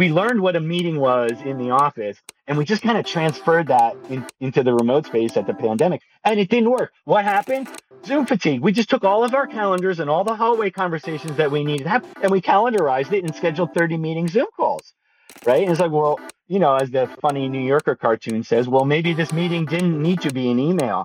we learned what a meeting was in the office and we just kind of transferred that in, into the remote space at the pandemic and it didn't work. What happened? Zoom fatigue. We just took all of our calendars and all the hallway conversations that we needed to have and we calendarized it and scheduled 30 meeting zoom calls right? And it's like well you know as the funny new yorker cartoon says well maybe this meeting didn't need to be an email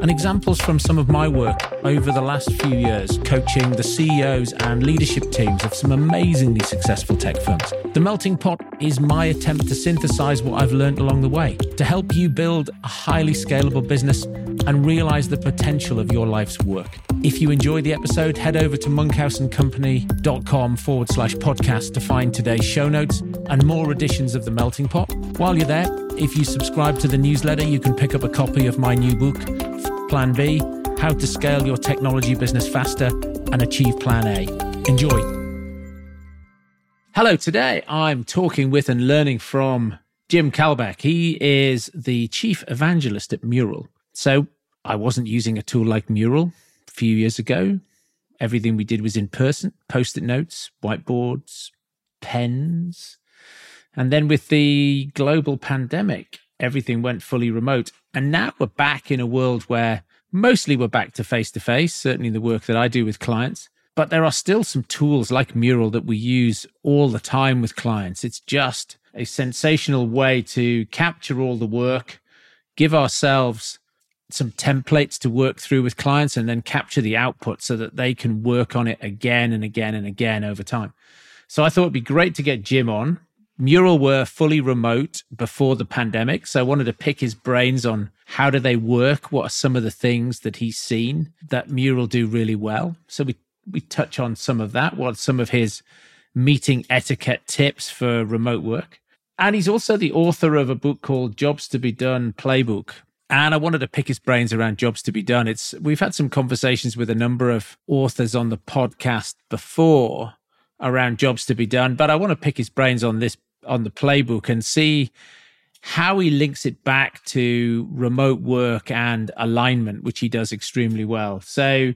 and examples from some of my work over the last few years coaching the CEOs and leadership teams of some amazingly successful tech firms. The Melting Pot is my attempt to synthesize what I've learned along the way to help you build a highly scalable business and realize the potential of your life's work. If you enjoy the episode, head over to monkhouseandcompany.com forward slash podcast to find today's show notes and more editions of The Melting Pot. While you're there, if you subscribe to the newsletter, you can pick up a copy of my new book, Plan B How to Scale Your Technology Business Faster and Achieve Plan A. Enjoy. Hello, today I'm talking with and learning from Jim Kalbach. He is the chief evangelist at Mural. So I wasn't using a tool like Mural a few years ago. Everything we did was in person, post it notes, whiteboards, pens. And then with the global pandemic, everything went fully remote. And now we're back in a world where mostly we're back to face to face, certainly the work that I do with clients. But there are still some tools like Mural that we use all the time with clients. It's just a sensational way to capture all the work, give ourselves some templates to work through with clients, and then capture the output so that they can work on it again and again and again over time. So I thought it'd be great to get Jim on Mural were fully remote before the pandemic. So I wanted to pick his brains on how do they work? What are some of the things that he's seen that Mural do really well? So we, we touch on some of that. What some of his meeting etiquette tips for remote work? And he's also the author of a book called Jobs to Be Done Playbook. And I wanted to pick his brains around jobs to be done. It's we've had some conversations with a number of authors on the podcast before around jobs to be done, but I want to pick his brains on this on the playbook and see how he links it back to remote work and alignment, which he does extremely well. So,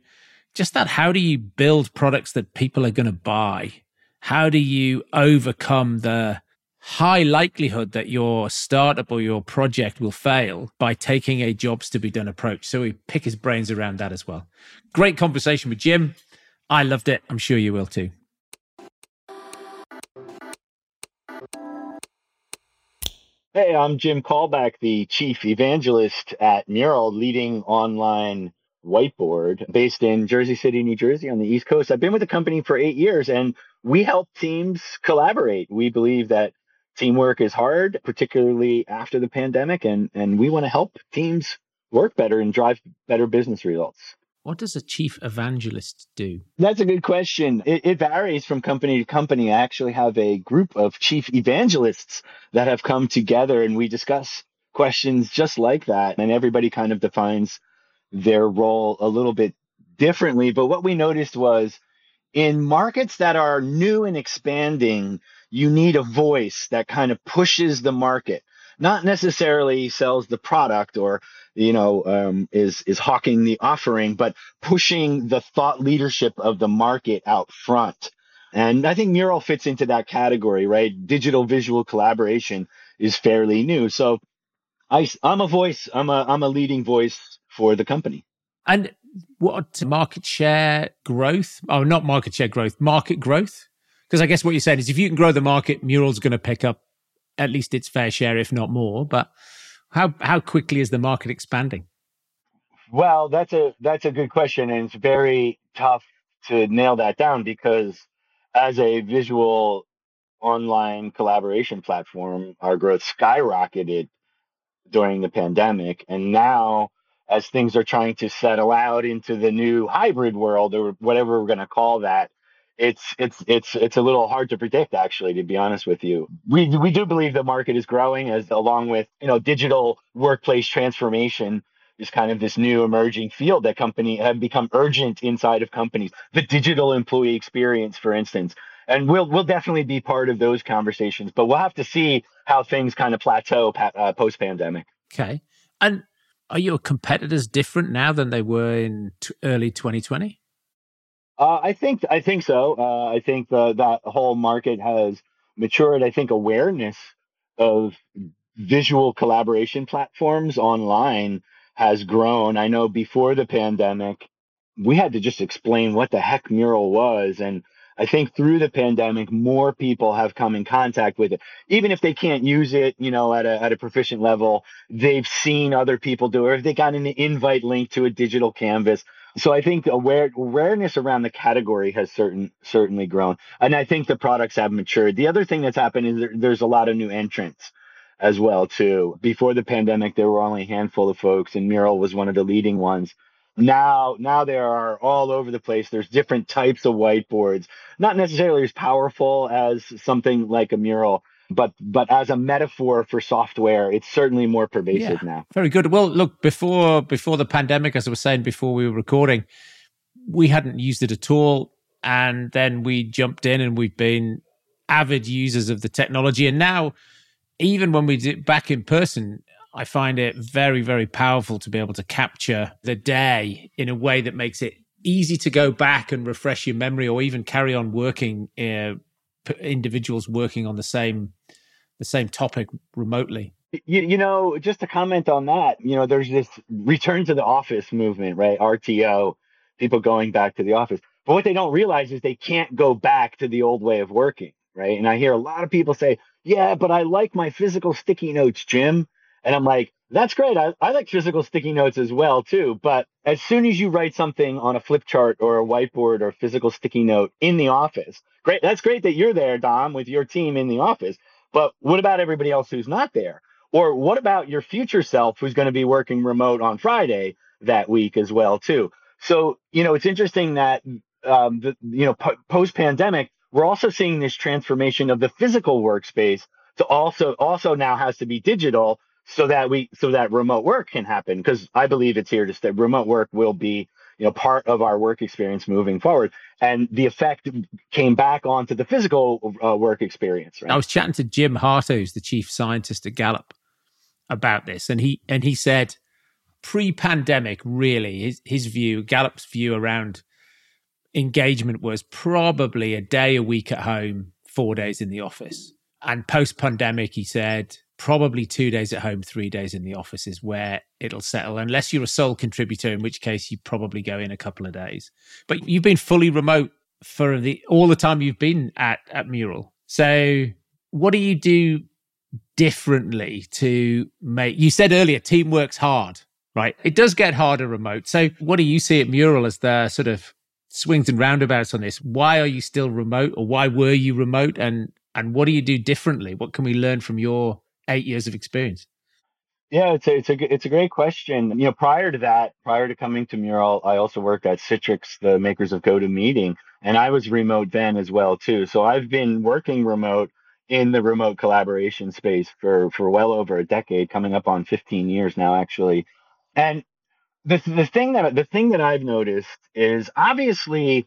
just that how do you build products that people are going to buy? How do you overcome the high likelihood that your startup or your project will fail by taking a jobs to be done approach? So, we pick his brains around that as well. Great conversation with Jim. I loved it. I'm sure you will too. Hey, I'm Jim Kalbach, the chief evangelist at Mural, leading online whiteboard based in Jersey City, New Jersey on the East Coast. I've been with the company for eight years and we help teams collaborate. We believe that teamwork is hard, particularly after the pandemic, and, and we want to help teams work better and drive better business results. What does a chief evangelist do? That's a good question. It, it, varies from company to company. I actually have a group of chief evangelists that have come together and we discuss questions just like that. And everybody kind of defines their role a little bit differently. But what we noticed was in markets that are new and expanding, you need a voice that kind of pushes the market not necessarily sells the product or you know um, is is hawking the offering, but pushing the thought leadership of the market out front. And I think Mural fits into that category, right? Digital visual collaboration is fairly new, so I, I'm a voice. I'm a I'm a leading voice for the company. And what market share growth? Oh, not market share growth, market growth. Because I guess what you said is if you can grow the market, Mural's going to pick up at least its fair share, if not more. But how how quickly is the market expanding? Well, that's a that's a good question, and it's very tough to nail that down because as a visual online collaboration platform, our growth skyrocketed during the pandemic, and now as things are trying to settle out into the new hybrid world or whatever we're going to call that it's it's it's it's a little hard to predict actually to be honest with you we we do believe the market is growing as along with you know digital workplace transformation is kind of this new emerging field that company have become urgent inside of companies. The digital employee experience, for instance. And we'll we'll definitely be part of those conversations, but we'll have to see how things kind of plateau uh, post pandemic. Okay. And are your competitors different now than they were in t- early 2020? Uh, I think I think so. Uh, I think the, that whole market has matured. I think awareness of visual collaboration platforms online has grown. I know before the pandemic, we had to just explain what the heck Mural was. And I think through the pandemic, more people have come in contact with it. Even if they can't use it, you know, at a, at a proficient level, they've seen other people do it, or if they got an invite link to a digital canvas. So I think aware, awareness around the category has certain certainly grown, and I think the products have matured. The other thing that's happened is there, there's a lot of new entrants as well too. Before the pandemic, there were only a handful of folks, and Mural was one of the leading ones. Now, now there are all over the place. There's different types of whiteboards, not necessarily as powerful as something like a mural, but but as a metaphor for software, it's certainly more pervasive yeah, now. Very good. Well, look before before the pandemic, as I was saying before we were recording, we hadn't used it at all, and then we jumped in, and we've been avid users of the technology, and now even when we did back in person, I find it very, very powerful to be able to capture the day in a way that makes it easy to go back and refresh your memory or even carry on working uh, individuals working on the same the same topic remotely. You, you know just to comment on that you know there's this return to the office movement right? Rto people going back to the office. But what they don't realize is they can't go back to the old way of working right? And i hear a lot of people say yeah, but I like my physical sticky notes, Jim. And I'm like, that's great. I, I like physical sticky notes as well, too. But as soon as you write something on a flip chart or a whiteboard or physical sticky note in the office, great. That's great that you're there, Dom, with your team in the office. But what about everybody else who's not there? Or what about your future self who's going to be working remote on Friday that week as well, too? So, you know, it's interesting that, um, the, you know, po- post pandemic, we're also seeing this transformation of the physical workspace to also also now has to be digital so that we so that remote work can happen because I believe it's here to stay. Remote work will be you know part of our work experience moving forward, and the effect came back onto the physical uh, work experience. Right? I was chatting to Jim Harter, who's the chief scientist at Gallup, about this, and he and he said pre-pandemic, really his his view, Gallup's view around engagement was probably a day a week at home, four days in the office. And post pandemic, he said probably two days at home, three days in the office is where it'll settle, unless you're a sole contributor, in which case you probably go in a couple of days. But you've been fully remote for the all the time you've been at at Mural. So what do you do differently to make you said earlier teamwork's hard, right? It does get harder remote. So what do you see at Mural as the sort of swings and roundabouts on this. Why are you still remote, or why were you remote, and and what do you do differently? What can we learn from your eight years of experience? Yeah, it's a it's a it's a great question. You know, prior to that, prior to coming to Mural, I also worked at Citrix, the makers of GoToMeeting, and I was remote then as well too. So I've been working remote in the remote collaboration space for for well over a decade, coming up on 15 years now actually. And the the thing that the thing that I've noticed is obviously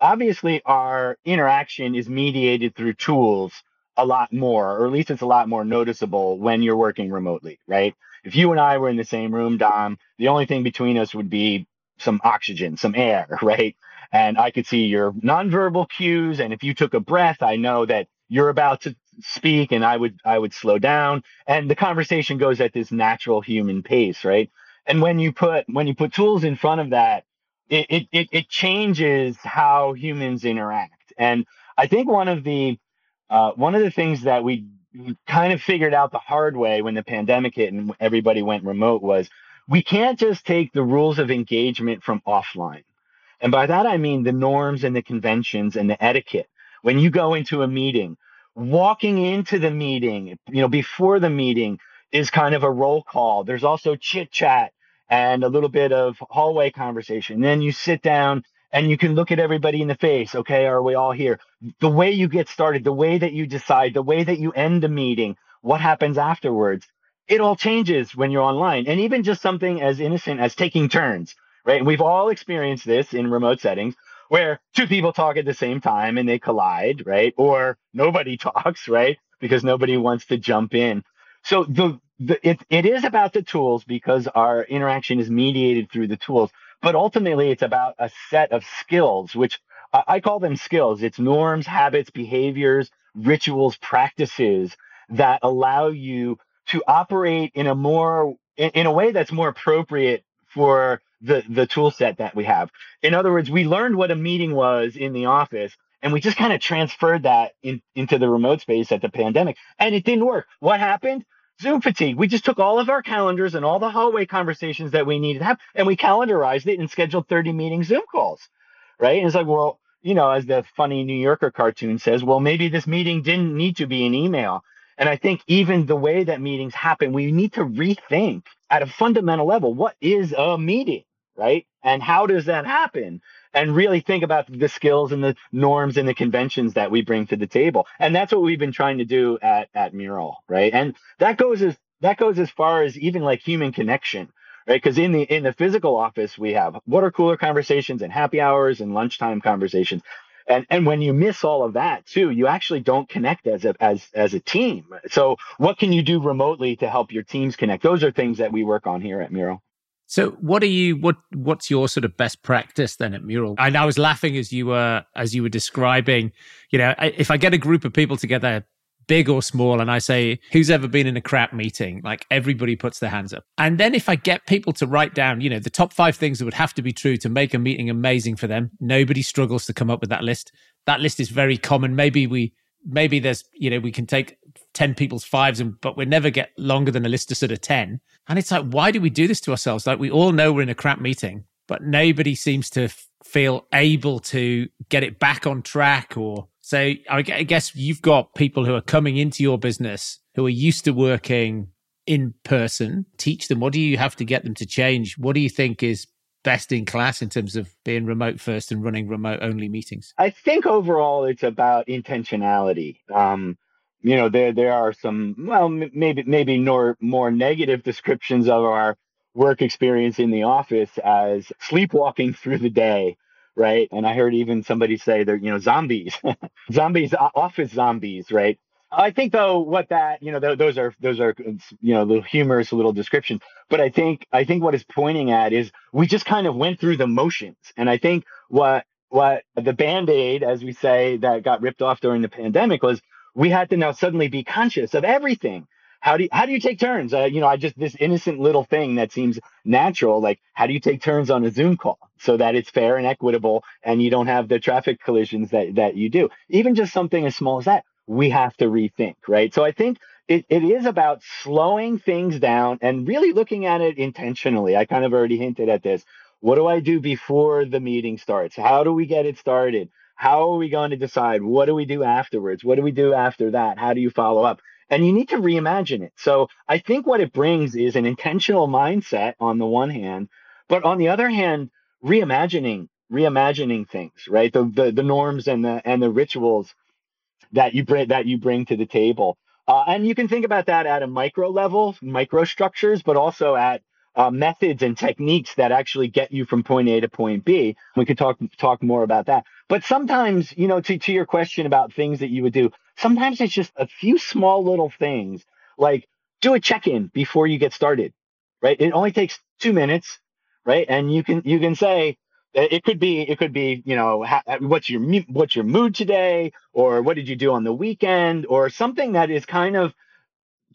obviously our interaction is mediated through tools a lot more, or at least it's a lot more noticeable when you're working remotely, right? If you and I were in the same room, Dom, the only thing between us would be some oxygen, some air, right? And I could see your nonverbal cues. And if you took a breath, I know that you're about to speak and I would I would slow down. And the conversation goes at this natural human pace, right? and when you put when you put tools in front of that it, it it changes how humans interact and i think one of the uh, one of the things that we kind of figured out the hard way when the pandemic hit and everybody went remote was we can't just take the rules of engagement from offline. And by that i mean the norms and the conventions and the etiquette. When you go into a meeting walking into the meeting you know before the meeting is kind of a roll call. There's also chit chat and a little bit of hallway conversation. Then you sit down and you can look at everybody in the face. Okay, are we all here? The way you get started, the way that you decide, the way that you end a meeting, what happens afterwards, it all changes when you're online. And even just something as innocent as taking turns, right? We've all experienced this in remote settings where two people talk at the same time and they collide, right? Or nobody talks, right? Because nobody wants to jump in. So the, the it, it is about the tools because our interaction is mediated through the tools, but ultimately it's about a set of skills, which I call them skills. It's norms, habits, behaviors, rituals, practices that allow you to operate in a more in, a way that's more appropriate for the the tool set that we have. In other words, we learned what a meeting was in the office and we just kind of transferred that in, into the remote space at the pandemic and it didn't work. What happened? Zoom fatigue. We just took all of our calendars and all the hallway conversations that we needed to have and we calendarized it and scheduled 30 meeting Zoom calls. Right? And it's like, well, you know, as the funny New Yorker cartoon says, well, maybe this meeting didn't need to be an email. And I think even the way that meetings happen, we need to rethink at a fundamental level what is a meeting, right? And how does that happen? And really think about the skills and the norms and the conventions that we bring to the table. And that's what we've been trying to do at, at Mural, right? And that goes as that goes as far as even like human connection, right? Because in the in the physical office, we have water cooler conversations and happy hours and lunchtime conversations and and when you miss all of that too you actually don't connect as a as as a team so what can you do remotely to help your teams connect those are things that we work on here at mural so what are you what what's your sort of best practice then at mural and i was laughing as you were as you were describing you know if i get a group of people together big or small, and I say, who's ever been in a crap meeting? Like everybody puts their hands up. And then if I get people to write down, you know, the top five things that would have to be true to make a meeting amazing for them, nobody struggles to come up with that list. That list is very common. Maybe we, maybe there's, you know, we can take 10 people's fives, and but we never get longer than a list of sort of 10. And it's like, why do we do this to ourselves? Like we all know we're in a crap meeting, but nobody seems to feel able to get it back on track or so I guess you've got people who are coming into your business who are used to working in person. Teach them. What do you have to get them to change? What do you think is best in class in terms of being remote first and running remote only meetings? I think overall it's about intentionality. Um, you know, there there are some well maybe maybe more more negative descriptions of our work experience in the office as sleepwalking through the day right? And I heard even somebody say they're, you know, zombies, zombies, office zombies, right? I think though what that you know th- those are those are um, you know little humorous little description but I think I think what it's pointing at is we just kind of went through the motions, and I think what what the band aid, as we say, that got ripped off during the pandemic was we had to now suddenly be conscious of everything how do you, how do you take turns? Uh, you know, I just this innocent little thing that seems natural. Like, how do you take turns on a Zoom call so that it's fair and equitable, and you don't have the traffic collisions that that you do? Even just something as small as that, we have to rethink, right? So I think it, it is about slowing things down and really looking at it intentionally. I kind of already hinted at this. What do I do before the meeting starts? How do we get it started? How are we going to decide? What do we do afterwards? What do we do after that? How do you follow up? and you need to reimagine it. So I think what it brings is an intentional mindset on the one hand, but on the other hand, reimagining reimagining things, right? The the, the norms and the and the rituals that you bring that you bring to the table. Uh, and you can think about that at a micro level, micro structures, but also at uh, methods and techniques that actually get you from point A to point B. We could talk talk more about that. But sometimes, you know, to, to your question about things that you would do, sometimes it's just a few small little things like do a check-in before you get started, right? It only takes two minutes, right? And you can you can say it could be it could be you know what's your what's your mood today or what did you do on the weekend or something that is kind of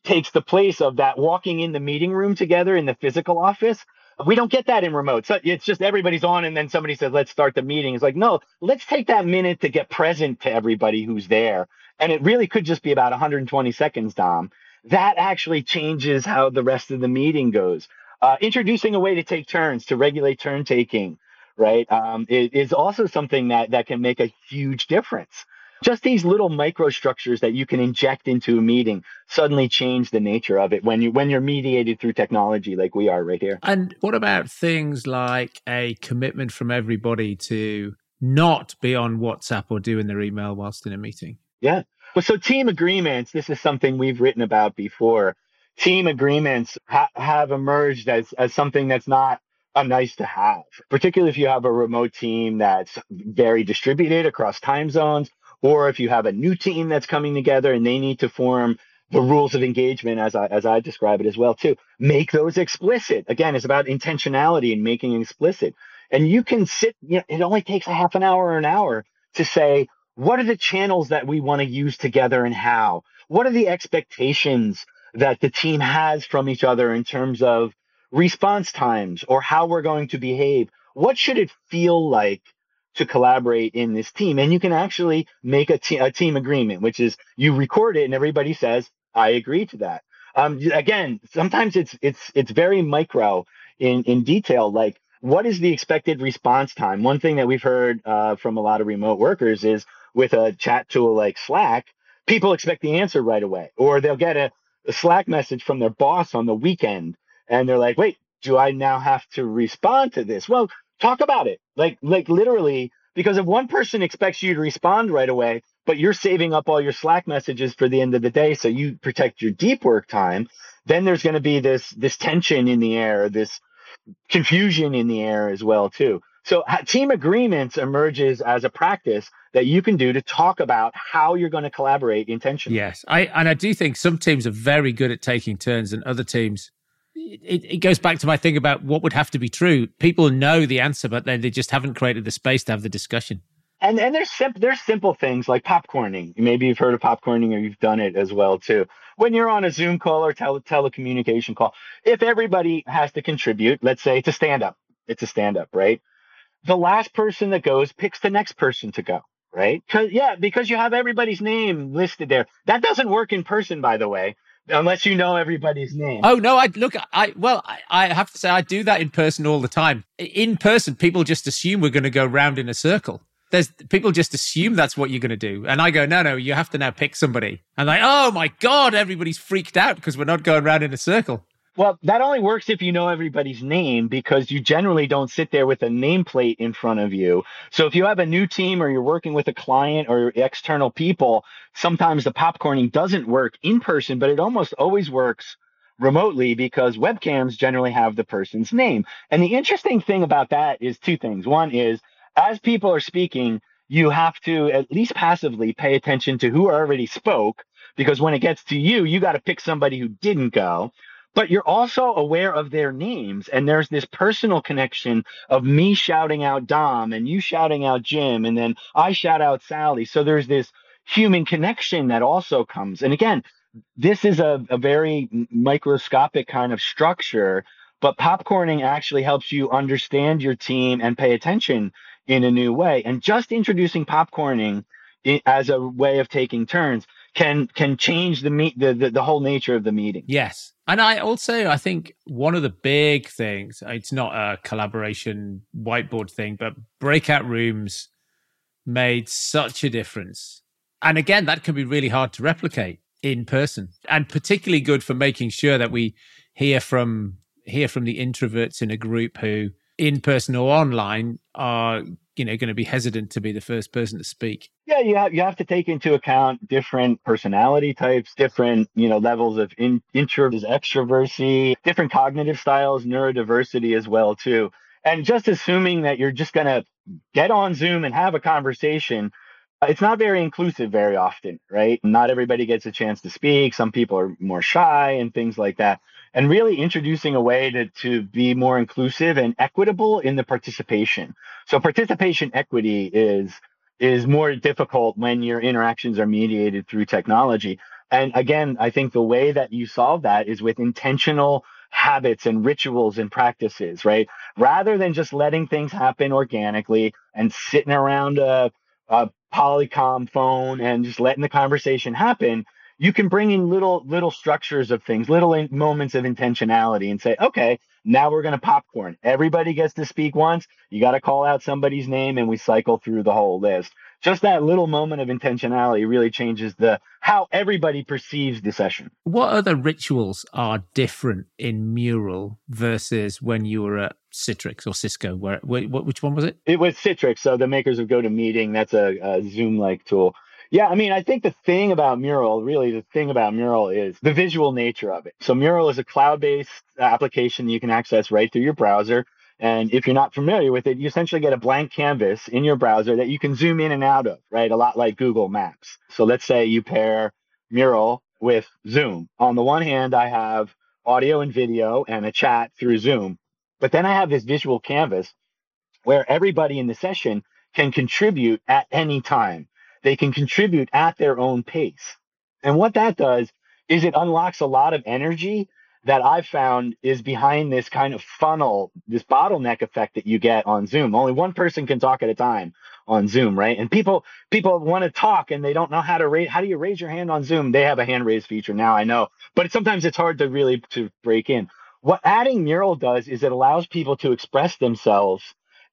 takes the place of that walking in the meeting room together in the physical office. We don't get that in remote. So it's just everybody's on and then somebody says, let's start the meeting. It's like, no, let's take that minute to get present to everybody who's there. And it really could just be about 120 seconds, Dom. That actually changes how the rest of the meeting goes. Uh, introducing a way to take turns to regulate turn taking, right, um, is also something that, that can make a huge difference just these little microstructures that you can inject into a meeting suddenly change the nature of it when you when you're mediated through technology like we are right here. And what about things like a commitment from everybody to not be on whatsapp or doing their email whilst in a meeting? Yeah. Well so team agreements this is something we've written about before. Team agreements ha- have emerged as, as something that's not a nice to have, particularly if you have a remote team that's very distributed across time zones, or if you have a new team that's coming together and they need to form the rules of engagement as I, as I describe it as well too. Make those explicit. Again, it's about intentionality and making explicit. And you can sit, you know, it only takes a half an hour or an hour to say, what are the channels that we want to use together and how? What are the expectations that the team has from each other in terms of response times or how we're going to behave? What should it feel like to collaborate in this team? And you can actually make a, te- a team agreement, which is you record it and everybody says, I agree to that. Um, again, sometimes it's it's it's very micro in in detail. Like, what is the expected response time? One thing that we've heard uh, from a lot of remote workers is with a chat tool like Slack, people expect the answer right away, or they'll get a, a Slack message from their boss on the weekend, and they're like, "Wait, do I now have to respond to this?" Well, talk about it. Like, like literally, because if one person expects you to respond right away, but you're saving up all your Slack messages for the end of the day so you protect your deep work time, then there's going to be this this tension in the air, this confusion in the air as well too. So team agreements emerges as a practice that you can do to talk about how you're going to collaborate intentionally. Yes, I and I do think some teams are very good at taking turns, and other teams. It, it goes back to my thing about what would have to be true. People know the answer, but then they just haven't created the space to have the discussion and and there's simple there's simple things like popcorning. Maybe you've heard of popcorning or you've done it as well too. When you're on a Zoom call or tele- telecommunication call, if everybody has to contribute, let's say it's a stand up, it's a stand up, right? The last person that goes picks the next person to go, right? Cause yeah, because you have everybody's name listed there. That doesn't work in person, by the way unless you know everybody's name. Oh no, I look. I well, I, I, have to say I do that in person all the time. In person, people just assume we're going to go round in a circle there's people just assume that's what you're going to do. And I go, no, no, you have to now pick somebody. And like, oh my God, everybody's freaked out because we're not going round in a circle. Well, that only works if you know everybody's name because you generally don't sit there with a nameplate in front of you. So if you have a new team or you're working with a client or external people, sometimes the popcorning doesn't work in person, but it almost always works remotely because webcams generally have the person's name. And the interesting thing about that is two things. One is as people are speaking, you have to at least passively pay attention to who already spoke, because when it gets to you, you got to pick somebody who didn't go. But you're also aware of their names, and there's this personal connection of me shouting out Dom and you shouting out Jim, and then I shout out Sally. So there's this human connection that also comes. And again, this is a, a very microscopic kind of structure, but popcorning actually helps you understand your team and pay attention in a new way. And just introducing popcorning as a way of taking turns can can change the meet the, the, the whole nature of the meeting. Yes. And I also I think one of the big things, it's not a collaboration whiteboard thing, but breakout rooms made such a difference. And again, that can be really hard to replicate in person. And particularly good for making sure that we hear from hear from the introverts in a group who in person or online are you know going to be hesitant to be the first person to speak. Yeah you have, you have to take into account different personality types different you know levels of in, introvert extroversy different cognitive styles neurodiversity as well too. And just assuming that you're just going to get on zoom and have a conversation it's not very inclusive very often right not everybody gets a chance to speak some people are more shy and things like that and really introducing a way to, to be more inclusive and equitable in the participation. So participation equity is is more difficult when your interactions are mediated through technology. And again, I think the way that you solve that is with intentional habits and rituals and practices, right? Rather than just letting things happen organically and sitting around a, a Polycom phone and just letting the conversation happen, you can bring in little little structures of things, little in, moments of intentionality, and say, okay, now we're going to popcorn. Everybody gets to speak once. You got to call out somebody's name, and we cycle through the whole list. Just that little moment of intentionality really changes the how everybody perceives the session. What other rituals are different in Mural versus when you were at Citrix or Cisco? Where, which one was it? It was Citrix. So the makers of GoToMeeting. That's a, a Zoom-like tool Yeah, I mean, I think the thing about Mural, really the thing about Mural is the visual nature of it. So Mural is a cloud-based application you can access right through your browser. And if you're not familiar with it, you essentially get a blank canvas in your browser that you can zoom in and out of, right? A lot like Google Maps. So let's say you pair Mural with Zoom. On the one hand, I have audio and video and a chat through Zoom. But then I have this visual canvas where everybody in the session can contribute at any time. They can contribute at their own pace. And what that does is it unlocks a lot of energy that I've found is behind this kind of funnel, this bottleneck effect that you get on Zoom. Only one person can talk at a time on Zoom, right? And people people want to talk and they don't know how to raise. How do you raise your hand on Zoom? They have a hand raise feature now, I know, but sometimes it's hard to really to break in. What adding Mural does is it allows people to express themselves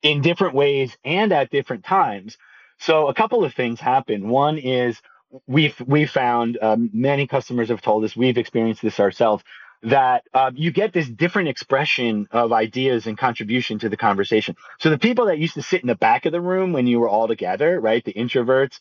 in different ways and at different times. So a couple of things happen. One is we've we found um, many customers have told us we've experienced this ourselves that uh, you get this different expression of ideas and contribution to the conversation. So the people that used to sit in the back of the room when you were all together, right, the introverts,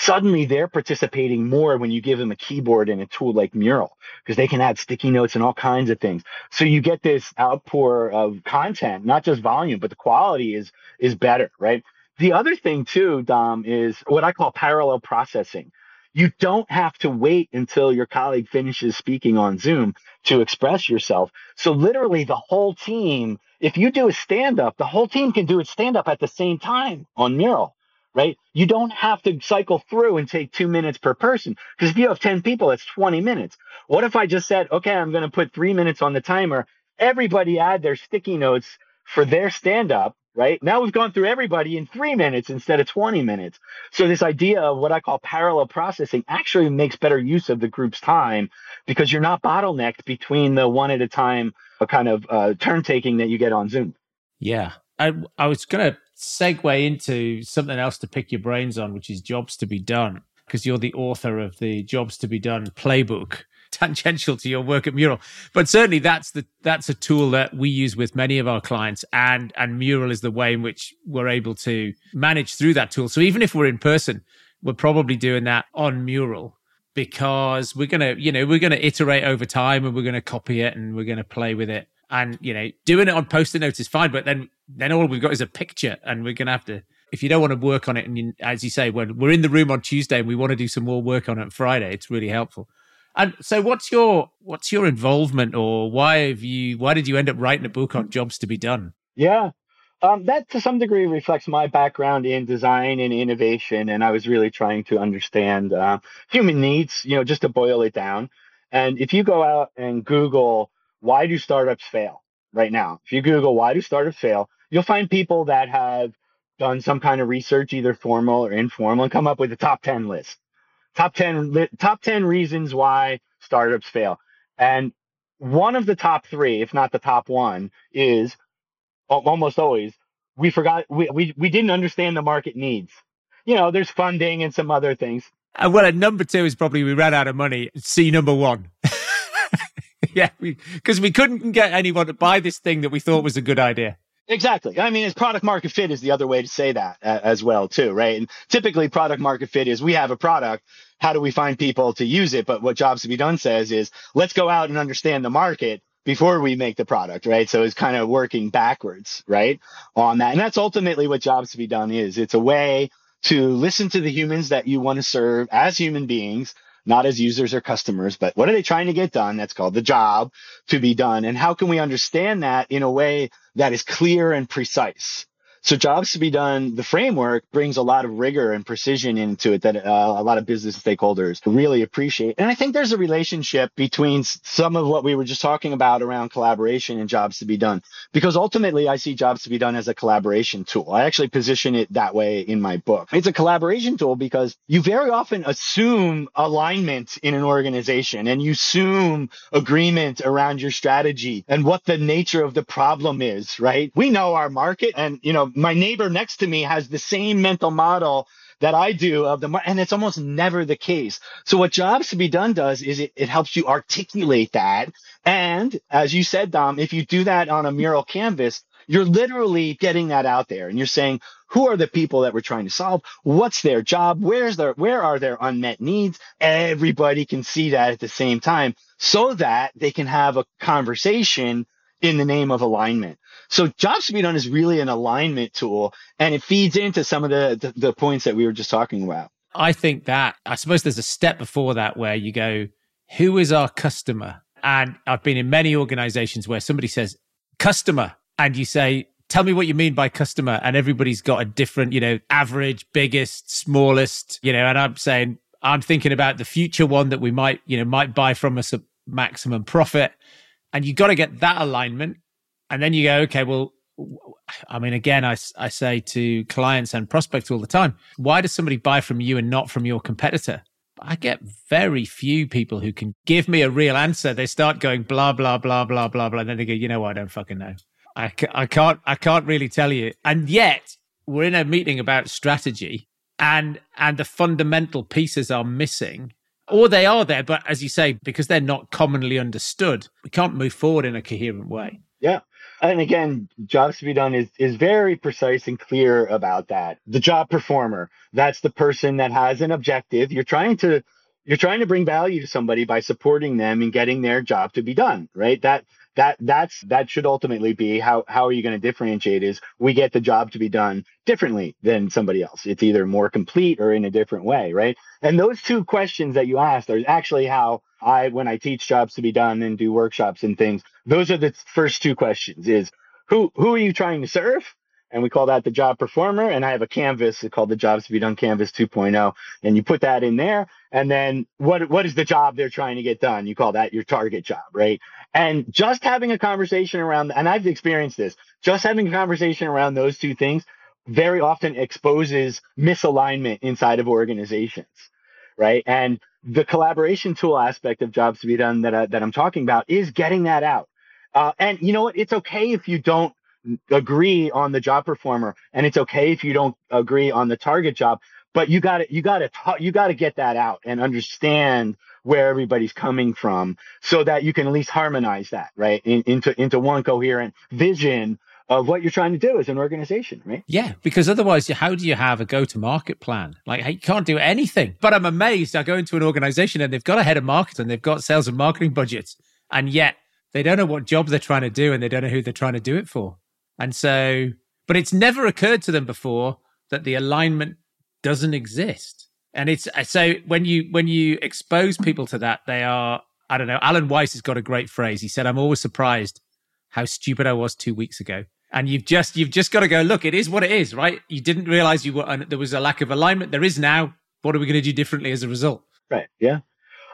suddenly they're participating more when you give them a keyboard and a tool like Mural because they can add sticky notes and all kinds of things. So you get this outpour of content, not just volume, but the quality is is better, right? The other thing too, Dom, is what I call parallel processing. You don't have to wait until your colleague finishes speaking on Zoom to express yourself. So literally the whole team, if you do a stand up, the whole team can do a stand up at the same time on Mural right? You don't have to cycle through and take two minutes per person because if you have 10 people, it's 20 minutes. What if I just said, okay, I'm going to put three minutes on the timer. Everybody add their sticky notes for their stand up, right? Now we've gone through everybody in three minutes instead of 20 minutes. So this idea of what I call parallel processing actually makes better use of the group's time because you're not bottlenecked between the one at a time kind of uh, turn taking that you get on Zoom. Yeah. I, I was going to segue into something else to pick your brains on, which is jobs to be done, because you're the author of the Jobs to be Done playbook, tangential to your work at Mural. But certainly that's the that's a tool that we use with many of our clients, and and Mural is the way in which we're able to manage through that tool. So even if we're in person, we're probably doing that on Mural because we're gonna, you know, we're gonna iterate over time and we're gonna copy it and we're gonna play with it and you know, doing it on post-it notes is fine, but then then all we've got is a picture, and we're gonna have to. If you don't want to work on it, and you, as you say, when we're in the room on Tuesday and we want to do some more work on it on Friday, it's really helpful. And so, what's your what's your involvement, or why have you why did you end up writing a book on jobs to be done? Yeah, um, that to some degree reflects my background in design and innovation, and I was really trying to understand uh, human needs. You know, just to boil it down. And if you go out and Google why do startups fail right now? If you Google why do startups fail, you'll find people that have done some kind of research, either formal or informal, and come up with a top 10 list. Top 10, top 10 reasons why startups fail. And one of the top three, if not the top one, is almost always we forgot, we, we, we didn't understand the market needs. You know, there's funding and some other things. Uh, well, number two is probably we ran out of money. See number one. yeah, because we, we couldn't get anyone to buy this thing that we thought was a good idea. Exactly. I mean, it's product market fit is the other way to say that as well, too, right? And typically, product market fit is we have a product. How do we find people to use it? But what Jobs to be Done says is let's go out and understand the market before we make the product, right? So it's kind of working backwards, right, on that. And that's ultimately what Jobs to be Done is. It's a way to listen to the humans that you want to serve as human beings not as users or customers, but what are they trying to get done? That's called the job to be done. And how can we understand that in a way that is clear and precise? So jobs to be done, the framework brings a lot of rigor and precision into it that uh, a lot of business stakeholders really appreciate. And I think there's a relationship between some of what we were just talking about around collaboration and jobs to be done, because ultimately I see jobs to be done as a collaboration tool. I actually position it that way in my book. It's a collaboration tool because you very often assume alignment in an organization and you assume agreement around your strategy and what the nature of the problem is, right? We know our market and, you know, Um, my neighbor next to me has the same mental model that I do of the and it's almost never the case. So what jobs to be done does is it, it helps you articulate that. And as you said, Dom, if you do that on a mural canvas, you're literally getting that out there and you're saying, who are the people that we're trying to solve? What's their job? Where's their, where are their unmet needs? Everybody can see that at the same time so that they can have a conversation in the name of alignment. So Jobs to be done is really an alignment tool and it feeds into some of the, the, the points that we were just talking about. I think that, I suppose there's a step before that where you go, who is our customer? And I've been in many organizations where somebody says customer and you say, tell me what you mean by customer. And everybody's got a different, you know, average, biggest, smallest, you know, and I'm saying, I'm thinking about the future one that we might, you know, might buy from us at maximum profit. And you got to get that alignment. And then you go, okay, well, I mean, again, I, I say to clients and prospects all the time, why does somebody buy from you and not from your competitor? I get very few people who can give me a real answer. They start going blah, blah, blah, blah, blah, blah. And then they go, you know what? I don't fucking know. I, I can't, I can't really tell you. And yet we're in a meeting about strategy and, and the fundamental pieces are missing or they are there. But as you say, because they're not commonly understood, we can't move forward in a coherent way. Yeah. And again, jobs to be done is, is very precise and clear about that. The job performer, that's the person that has an objective. You're trying to you're trying to bring value to somebody by supporting them and getting their job to be done, right? That that that's that should ultimately be how how are you going to differentiate is we get the job to be done differently than somebody else it's either more complete or in a different way right and those two questions that you asked are actually how i when i teach jobs to be done and do workshops and things those are the first two questions is who who are you trying to serve and we call that the job performer. And I have a canvas called the Jobs to be Done Canvas 2.0, and you put that in there. And then what what is the job they're trying to get done? You call that your target job, right? And just having a conversation around, and I've experienced this, just having a conversation around those two things very often exposes misalignment inside of organizations, right? And the collaboration tool aspect of Jobs to be Done that I, that I'm talking about is getting that out. Uh, and you know what? It's okay if you don't agree on the job performer and it's okay if you don't agree on the target job but you got to you got to you got to get that out and understand where everybody's coming from so that you can at least harmonize that right In, into into one coherent vision of what you're trying to do as an organization, right? Yeah, because otherwise, how do you have a go to market plan? Like, you can't do anything. But I'm amazed. I go into an organization and they've got a head of marketing, they've got sales and marketing budgets, and yet they don't know what job they're trying to do and they don't know who they're trying to do it for. And so, but it's never occurred to them before that the alignment doesn't exist. And it's uh, so when you when you expose people to that, they are I don't know. Alan Weiss has got a great phrase. He said, "I'm always surprised how stupid I was two weeks ago." And you've just you've just got to go look. It is what it is, right? You didn't realize you were there was a lack of alignment. There is now. What are we going to do differently as a result? Right. Yeah.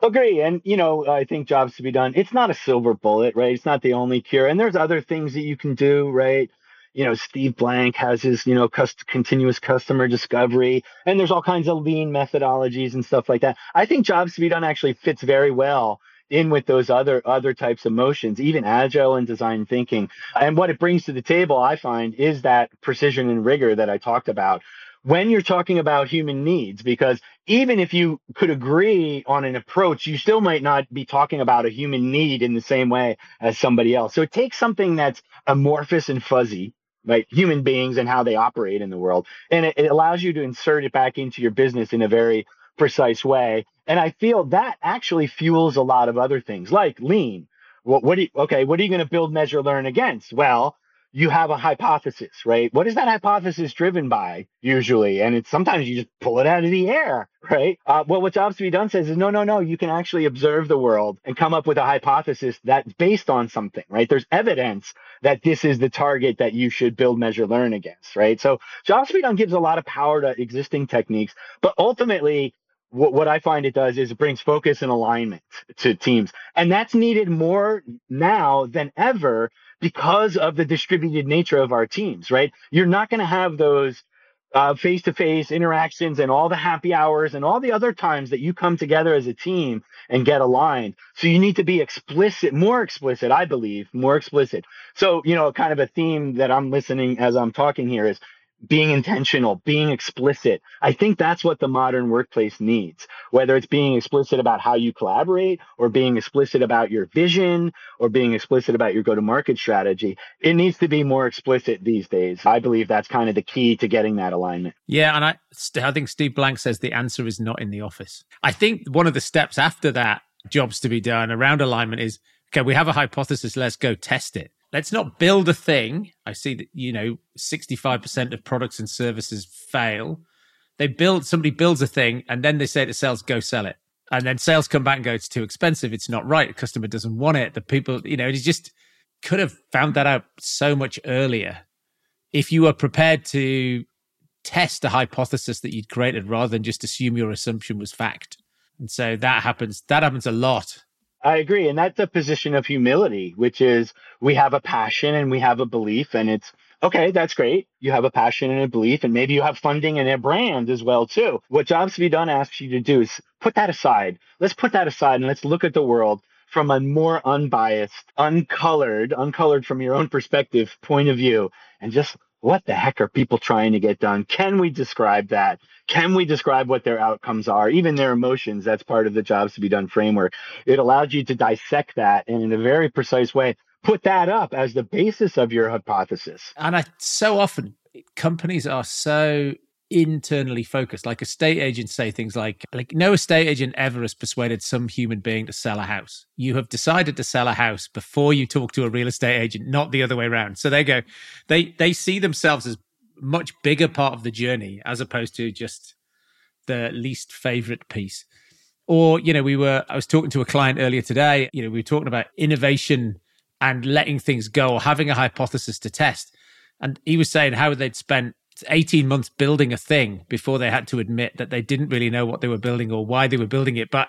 Agree. And, you know, I think jobs to be done. It's not a silver bullet, right? It's not the only cure. And there's other things that you can do, right? You know, Steve Blank has his, you know, cust- continuous customer discovery, and there's all kinds of lean methodologies and stuff like that. I think jobs to be done actually fits very well in with those other other types of motions, even agile and design thinking. And what it brings to the table, I find, is that precision and rigor that I talked about when you're talking about human needs, because even if you could agree on an approach, you still might not be talking about a human need in the same way as somebody else. So it takes something that's amorphous and fuzzy, right? Human beings and how they operate in the world. And it, it allows you to insert it back into your business in a very precise way. And I feel that actually fuels a lot of other things like lean. What, what do you, okay, what are you going to build, measure, learn against? Well, you have a hypothesis, right? What is that hypothesis driven by usually? And it's sometimes you just pull it out of the air, right? Uh, well, what Jobs to be done says is no, no, no. You can actually observe the world and come up with a hypothesis that's based on something, right? There's evidence that this is the target that you should build, measure, learn against, right? So Jobs to be done gives a lot of power to existing techniques, but ultimately what, what I find it does is it brings focus and alignment to teams. And that's needed more now than ever because of the distributed nature of our teams, right? You're not going to have those face to face interactions and all the happy hours and all the other times that you come together as a team and get aligned. So you need to be explicit, more explicit, I believe, more explicit. So, you know, kind of a theme that I'm listening as I'm talking here is being intentional, being explicit. I think that's what the modern workplace needs, whether it's being explicit about how you collaborate or being explicit about your vision or being explicit about your go to market strategy. It needs to be more explicit these days. I believe that's kind of the key to getting that alignment. Yeah. And I, I think Steve Blank says the answer is not in the office. I think one of the steps after that, jobs to be done around alignment is okay, we have a hypothesis, let's go test it let's not build a thing. I see that, you know, 65% of products and services fail. They build, somebody builds a thing and then they say to sales, go sell it. And then sales come back and go, it's too expensive. It's not right. The customer doesn't want it. The people, you know, it just could have found that out so much earlier. If you were prepared to test a hypothesis that you'd created rather than just assume your assumption was fact. And so that happens, that happens a lot I agree. And that's a position of humility, which is we have a passion and we have a belief and it's okay, that's great. You have a passion and a belief and maybe you have funding and a brand as well too. What Jobs to be done asks you to do is put that aside. Let's put that aside and let's look at the world from a more unbiased, uncolored, uncolored from your own perspective point of view and just what the heck are people trying to get done? Can we describe that? Can we describe what their outcomes are, even their emotions? That's part of the jobs to be done framework. It allows you to dissect that and in a very precise way, put that up as the basis of your hypothesis. And I so often companies are so internally focused. Like estate agents say things like, like no estate agent ever has persuaded some human being to sell a house. You have decided to sell a house before you talk to a real estate agent, not the other way around. So they go, they they see themselves as much bigger part of the journey as opposed to just the least favorite piece. Or, you know, we were I was talking to a client earlier today, you know, we were talking about innovation and letting things go or having a hypothesis to test. And he was saying how they'd spent 18 months building a thing before they had to admit that they didn't really know what they were building or why they were building it. But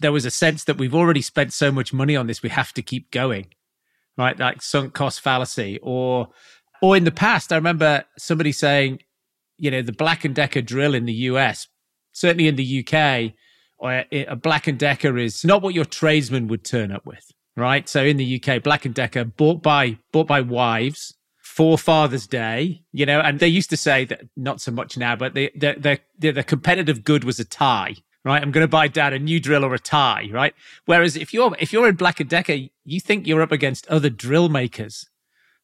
there was a sense that we've already spent so much money on this, we have to keep going, right? Like sunk cost fallacy. Or, or in the past, I remember somebody saying, you know, the Black and Decker drill in the US, certainly in the UK, or a Black and Decker is not what your tradesman would turn up with, right? So in the UK, Black and Decker bought by bought by wives for Father's Day, you know, and they used to say that not so much now, but the the the, the competitive good was a tie, right? I'm going to buy dad a new drill or a tie, right? Whereas if you're if you're in Black and Decker, you think you're up against other drill makers,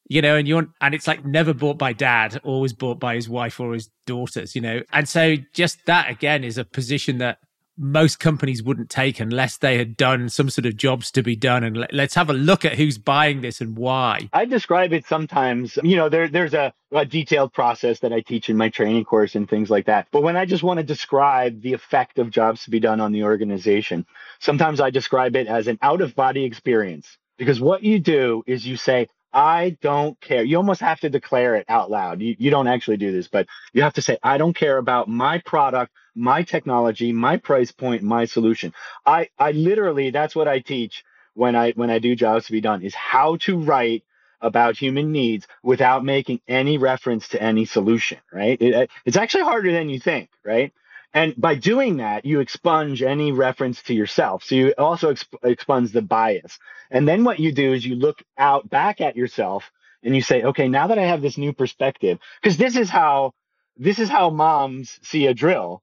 you know, and you're and it's like never bought by dad, always bought by his wife or his daughters, you know, and so just that again is a position that most companies wouldn't take unless they had done some sort of jobs to be done. And let, us have a look at who's buying this and why. I describe it sometimes, you know, there, there's a, a detailed process that I teach in my training course and things like that. But when I just want to describe the effect of jobs to be done on the organization, sometimes I describe it as an out of body experience. Because what you do is you say, I don't care. You almost have to declare it out loud. You, you don't actually do this, but you have to say, I don't care about my product, my technology, my price point, my solution. I, I literally, that's what I teach when I, when I do jobs to be done is how to write about human needs without making any reference to any solution, right? It, it's actually harder than you think, right? And by doing that, you expunge any reference to yourself. So you also exp- expunge the bias. And then what you do is you look out back at yourself and you say, okay, now that I have this new perspective, because this is how this is how moms see a drill,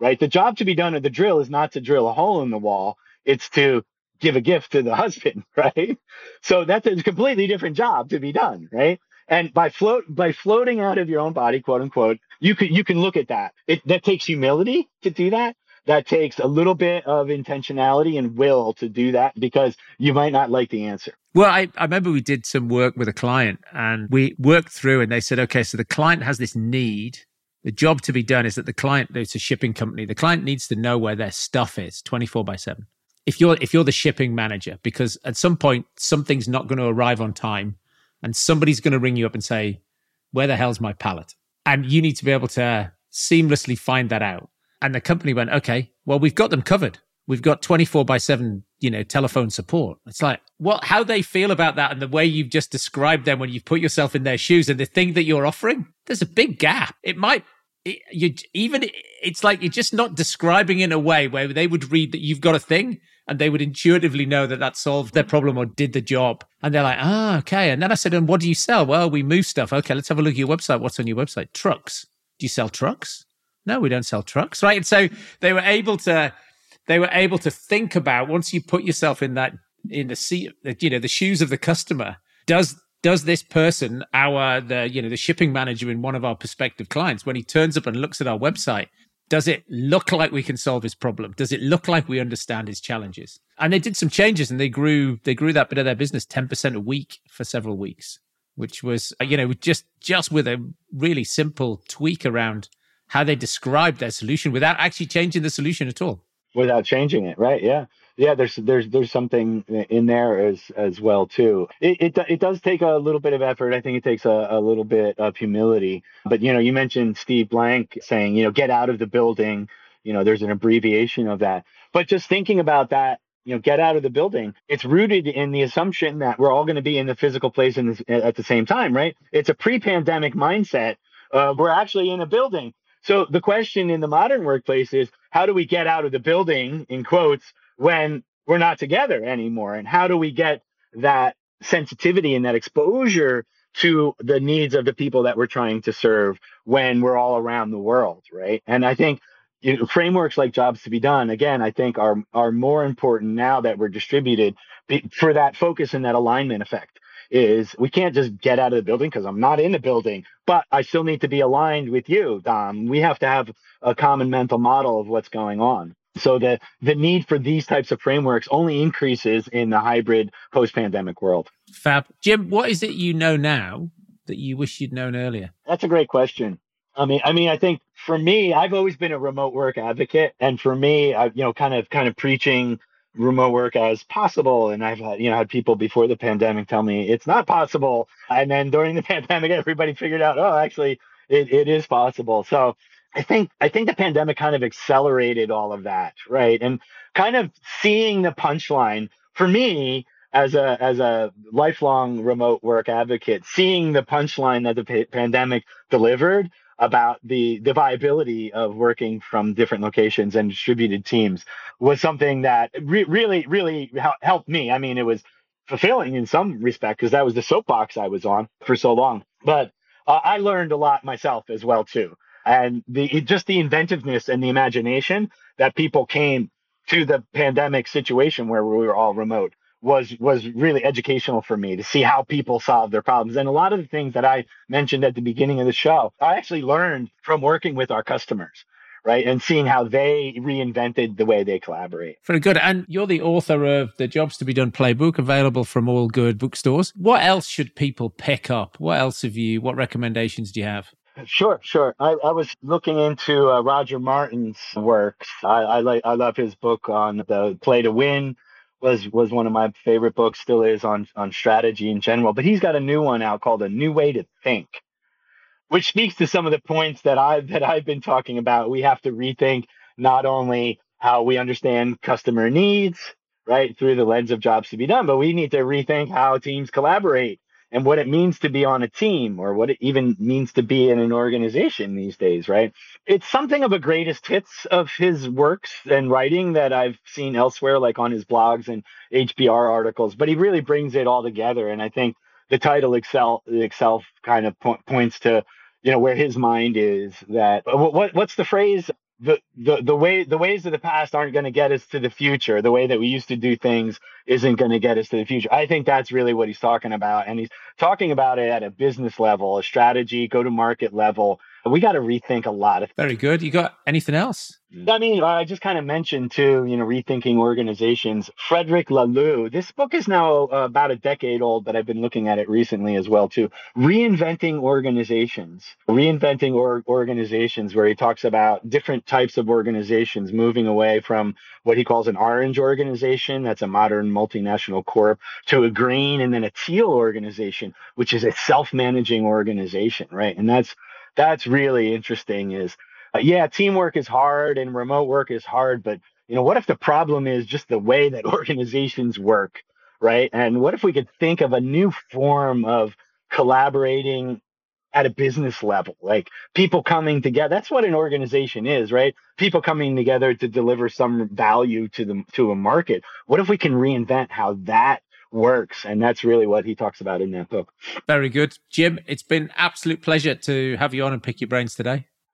right? The job to be done at the drill is not to drill a hole in the wall. It's to give a gift to the husband, right? So that's a completely different job to be done, right? And by float by floating out of your own body, quote unquote, you can you can look at that. It that takes humility to do that. That takes a little bit of intentionality and will to do that because you might not like the answer. Well, I, I remember we did some work with a client and we worked through and they said, okay, so the client has this need. The job to be done is that the client, it's a shipping company. The client needs to know where their stuff is 24 by 7. If you're if you're the shipping manager, because at some point something's not going to arrive on time and somebody's going to ring you up and say, Where the hell's my pallet? And you need to be able to seamlessly find that out. And the company went, Okay, well, we've got them covered. We've got 24 by 7, you know, telephone support. It's like, well, how they feel about that and the way you've just described them when you've put yourself in their shoes and the thing that you're offering, there's a big gap. It might, it, you even, it's like you're just not describing in a way where they would read that you've got a thing and they would intuitively know that that solved their problem or did the job. And they're like, ah, okay. And then I said, and what do you sell? Well, we move stuff. Okay, let's have a look at your website. What's on your website? Trucks. Do you sell trucks? No, we don't sell trucks, right? And so they were able to, they were able to think about once you put yourself in that, in the seat, you know, the shoes of the customer. Does does this person, our the you know the shipping manager in one of our prospective clients, when he turns up and looks at our website, does it look like we can solve his problem? Does it look like we understand his challenges? And they did some changes and they grew they grew that bit of their business 10% a week for several weeks, which was uh, you know just just with a really simple tweak around how they described their solution without actually changing the solution at all. Without changing it, right? Yeah yeah there's there's there's something in there as as well too. It, it it does take a little bit of effort. I think it takes a, a little bit of humility. But you know you mentioned steve blank saying you know get out of the building. You know there's an abbreviation of that. But just thinking about that you know get out of the building it's rooted in the assumption that we're all going to be in the physical place in at the same time right? It's a pre-pandemic mindset uh, we're actually in a building. So the question in the modern workplace is how do we get out of the building in quotes when we're not together anymore? And how do we get that sensitivity and that exposure to the needs of the people that we're trying to serve when we're all around the world, right? And I think you know, frameworks like jobs to be done again i think are are more important now that we're distributed for that focus and that alignment effect is we can't just get out of the building because i'm not in the building but i still need to be aligned with you dom we have to have a common mental model of what's going on so the the need for these types of frameworks only increases in the hybrid post-pandemic world. Fab. Jim, what is it you know now that you wish you'd known earlier? That's a great question. I mean, I mean, I think for me, I've always been a remote work advocate, and for me, I, you know, kind of, kind of preaching remote work as possible. And I've had, you know, had people before the pandemic tell me it's not possible, and then during the pandemic, everybody figured out, oh, actually, it, it is possible. So I think I think the pandemic kind of accelerated all of that, right? And kind of seeing the punchline for me as a as a lifelong remote work advocate, seeing the punchline that the pa- pandemic delivered about the the viability of working from different locations and distributed teams was something that re- really really helped me. I mean, it was fulfilling in some respect because that was the soapbox I was on for so long, but uh, I learned a lot myself as well too and the just the inventiveness and the imagination that people came to the pandemic situation where we were all remote was was really educational for me to see how people solve their problems. And a lot of the things that i mentioned at the beginning of the show i actually learned from working with our customers right? And seeing how they reinvented the way they collaborate. Very good. And you're the author of the jobs to be done playbook available from all good bookstores. What else should people pick up? What else have you what recommendations do you have Sure, sure. I, I was looking into uh, Roger Martin's works. I, I like I love his book on the play to win was was one of my favorite books. Still is on on strategy in general. But he's got a new one out called A New Way to Think, which speaks to some of the points that I that I've been talking about. We have to rethink not only how we understand customer needs, right, through the lens of jobs to be done, but we need to rethink how teams collaborate and what it means to be on a team or what it even means to be in an organization these days, right? It's something of a greatest hits of his works and writing that I've seen elsewhere, like on his blogs and HBR articles, but he really brings it all together. And I think the title Excel itself kind of po- points to, you know, where his mind is that uh, what, what's the phrase? The, the the way the ways of the past aren't going to get us to the future. The way that we used to do things isn't going to get us to the future. I think that's really what he's talking about, and he's talking about it at a business level, a strategy, go to market level. We got to rethink a lot of. Very good. You got anything else? I mean, I just kind of mentioned too, you know, rethinking organizations. Frederic Laloux. This book is now uh, about a decade old, but I've been looking at it recently as well too. Reinventing organizations, reinventing or- organizations, where he talks about different types of organizations moving away from what he calls an orange organization, that's a modern multinational corp, to a green and then a teal organization, which is a self-managing organization, right? And that's that's really interesting. Is uh, yeah, teamwork is hard and remote work is hard, but you know, what if the problem is just the way that organizations work, right? And what if we could think of a new form of collaborating at a business level, like people coming together. That's what an organization is, right? People coming together to deliver some value to the to a market. What if we can reinvent how that works? And that's really what he talks about in that book. Very good, Jim. It's been absolute pleasure to have you on and pick your brains today.